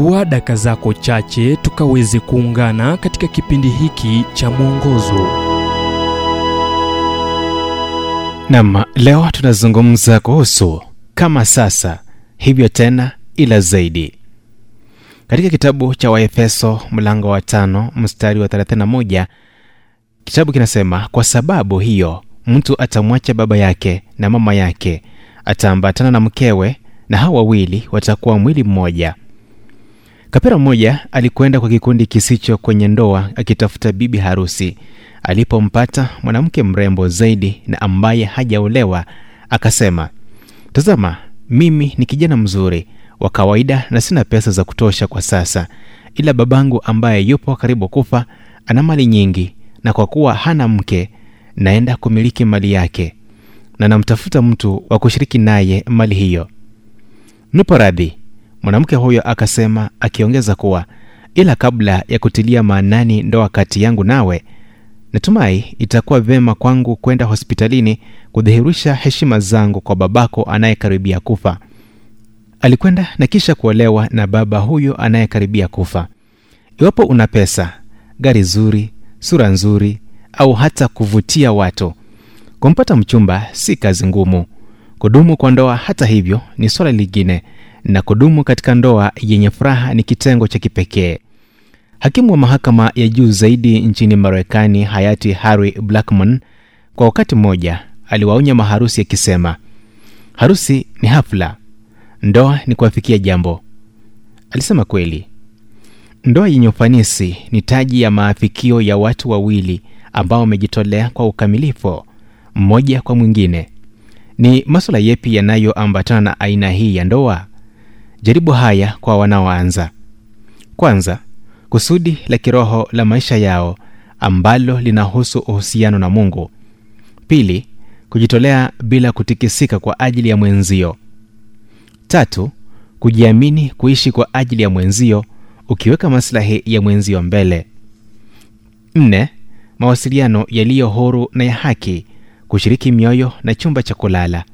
chukua daka zako chache tukaweze kuungana katika kipindi hiki cha mwongozo. Nam leo tunazungumza kuhusu kama sasa hivyo tena ila zaidi. Katika kitabu cha waefeso mlango wa tano mstari wa 31 kitabu kinasema kwa sababu hiyo mtu atamwacha baba yake na mama yake ataambatana na mkewe na hawa wawili watakuwa mwili mmoja kapera mmoja alikwenda kwa kikundi kisicho kwenye ndoa akitafuta bibi harusi. Alipompata mwanamke mrembo zaidi na ambaye hajaolewa akasema tazama mimi ni kijana mzuri wa kawaida na sina pesa za kutosha kwa sasa ila babangu ambaye yupo karibu kufa ana mali nyingi na kwa kuwa hana mke naenda kumiliki mali yake na namtafuta mtu wa kushiriki naye mali hiyo. Nipo radhi mwanamke huyo akasema akiongeza kuwa ila kabla ya kutilia maanani ndoa kati yangu nawe natumai itakuwa vyema kwangu kwenda hospitalini kudhihirisha heshima zangu kwa babako anayekaribia kufa. Alikwenda na kisha kuolewa na baba huyo anayekaribia kufa. Iwapo una pesa gari zuri sura nzuri au hata kuvutia watu kumpata mchumba si kazi ngumu. Kudumu kwa ndoa hata hivyo ni swala lingine na kudumu katika ndoa yenye furaha ni kitengo cha kipekee. Hakimu wa mahakama ya juu zaidi nchini marekani hayati harry blackman kwa wakati mmoja aliwaonya maharusi akisema harusi ni hafla ndoa ni kuafikia jambo. Alisema kweli ndoa yenye ufanisi ni taji ya maafikio ya watu wawili ambao wamejitolea kwa ukamilifu mmoja kwa mwingine. Ni maswala yepi yanayoambatana na aina hii ya ndoa jaribu haya kwa wanaoanza. Kwanza kusudi la kiroho la maisha yao ambalo linahusu uhusiano na mungu. Pili kujitolea bila kutikisika kwa ajili ya mwenzio. Tatu kujiamini kuishi kwa ajili ya mwenzio ukiweka maslahi ya mwenzio mbele. Nne mawasiliano yaliyo huru na ya haki kushiriki mioyo na chumba cha kulala.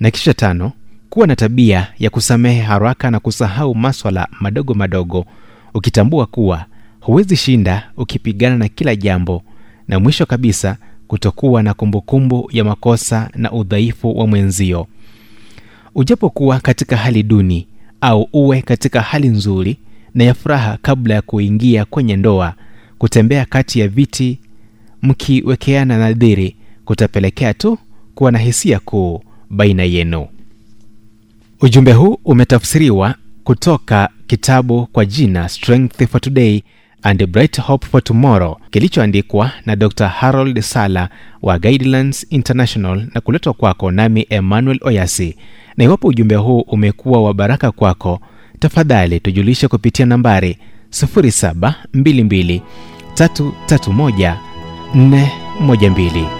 Na kisha tano kuwa na tabia ya kusamehe haraka na kusahau maswala madogo madogo ukitambua kuwa huwezi shinda ukipigana na kila jambo na mwisho kabisa kutokuwa na kumbukumbu ya makosa na udhaifu wa mwenzio. Ujapokuwa katika hali duni au uwe katika hali nzuri na ya furaha kabla ya kuingia kwenye ndoa kutembea kati ya viti mkiwekeana nadhiri kutapelekea tu kuwa na hisia kuu baina yenu ujumbe huu umetafsiriwa kutoka kitabu kwa jina strength for today and bright hope for tomorrow kilichoandikwa na dr harold sala wa guidelines international na kuletwa kwako nami emmanuel oyasi. Na iwapo ujumbe huu umekuwa wa baraka kwako tafadhali tujulishe kupitia nambari 722 331 412